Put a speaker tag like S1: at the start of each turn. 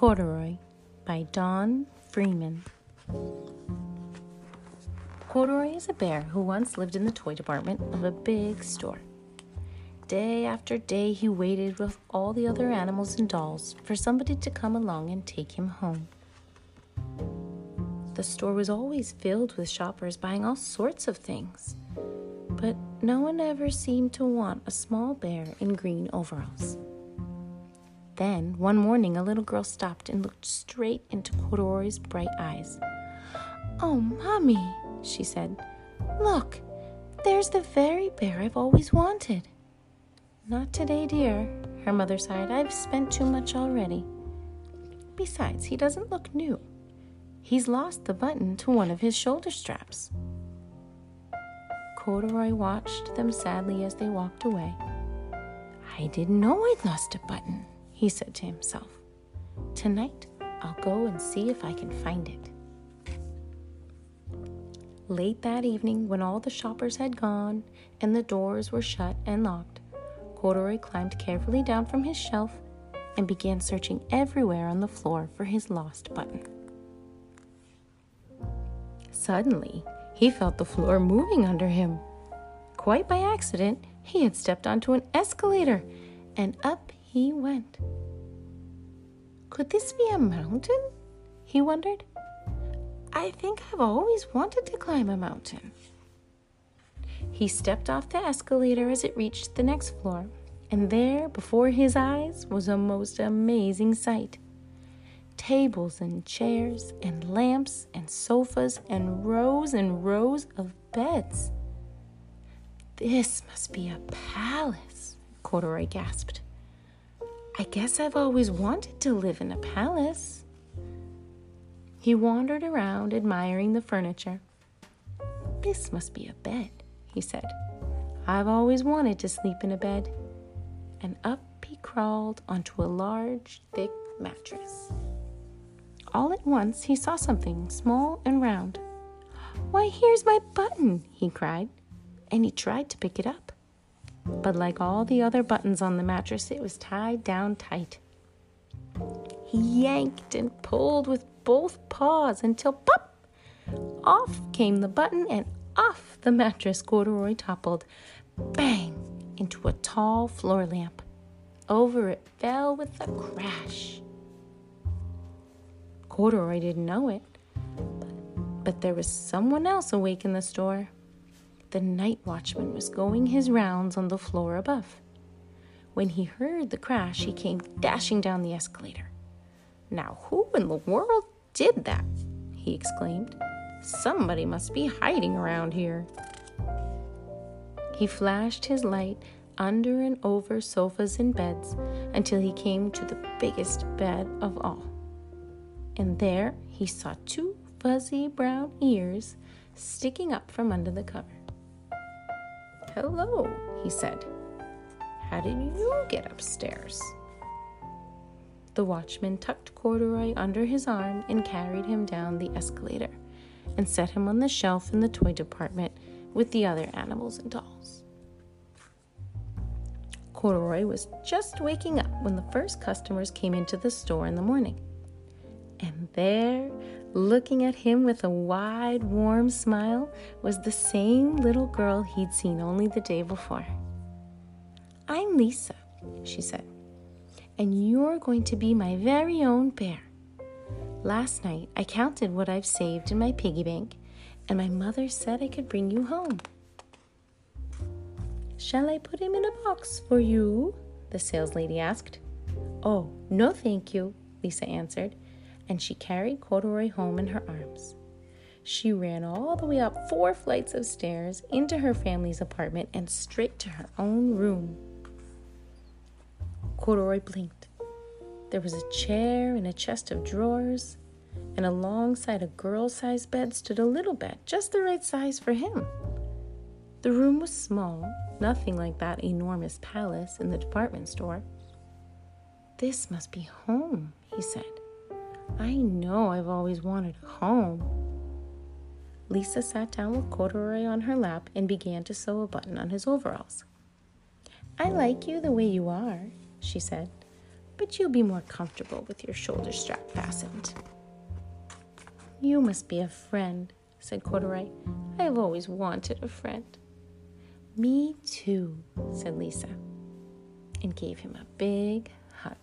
S1: Corduroy by Don Freeman. Corduroy is a bear who once lived in the toy department of a big store. Day after day, he waited with all the other animals and dolls for somebody to come along and take him home. The store was always filled with shoppers buying all sorts of things, but no one ever seemed to want a small bear in green overalls. Then, one morning, a little girl stopped and looked straight into Corduroy's bright eyes. Oh, Mommy, she said, look, there's the very bear I've always wanted. Not today, dear, her mother sighed. I've spent too much already. Besides, he doesn't look new. He's lost the button to one of his shoulder straps. Corduroy watched them sadly as they walked away. I didn't know I'd lost a button, he said to himself. Tonight, I'll go and see if I can find it. Late that evening, when all the shoppers had gone and the doors were shut and locked, Corduroy climbed carefully down from his shelf and began searching everywhere on the floor for his lost button. Suddenly, he felt the floor moving under him. Quite by accident, he had stepped onto an escalator and up he went. Could this be a mountain? He wondered. I think I've always wanted to climb a mountain. He stepped off the escalator as it reached the next floor, and there before his eyes was a most amazing sight. Tables and chairs, and lamps and sofas, and rows and rows of beds. This must be a palace, Corduroy gasped. I guess I've always wanted to live in a palace. He wandered around admiring the furniture. This must be a bed he said. I've always wanted to sleep in a bed. And up he crawled onto a large, thick mattress. All at once he saw something small and round. Why, here's my button, he cried, and he tried to pick it up. But like all the other buttons on the mattress, it was tied down tight. He yanked and pulled with both paws until pop! Off came the button and off the mattress, Corduroy toppled, bang, into a tall floor lamp. Over it fell with a crash. Corduroy didn't know it, but, there was someone else awake in the store. The night watchman was going his rounds on the floor above. When he heard the crash, he came dashing down the escalator. Now, who in the world did that? he exclaimed. Somebody must be hiding around here. He flashed his light under and over sofas and beds until he came to the biggest bed of all. And there he saw two fuzzy brown ears sticking up from under the cover. Hello, he said. How did you get upstairs? The watchman tucked Corduroy under his arm and carried him down the escalator and set him on the shelf in the toy department with the other animals and dolls. Corduroy was just waking up when the first customers came into the store in the morning. And there, looking at him with a wide, warm smile, was the same little girl he'd seen only the day before. I'm Lisa, she said, and you're going to be my very own bear. Last night, I counted what I've saved in my piggy bank, and my mother said I could bring you home. Shall I put him in a box for you? the saleslady asked. Oh, no, thank you, Lisa answered, and she carried Corduroy home in her arms. She ran all the way up four flights of stairs into her family's apartment and straight to her own room. Corduroy blinked. There was a chair and a chest of drawers, and alongside a girl sized bed stood a little bed, just the right size for him. The room was small, nothing like that enormous palace in the department store. This must be home, he said. I know I've always wanted a home. Lisa sat down with corduroy on her lap and began to sew a button on his overalls. I like you the way you are, she said but you'll be more comfortable with your shoulder strap fastened. You must be a friend, said Corduroy. I have always wanted a friend. Me too, said Lisa, and gave him a big hug.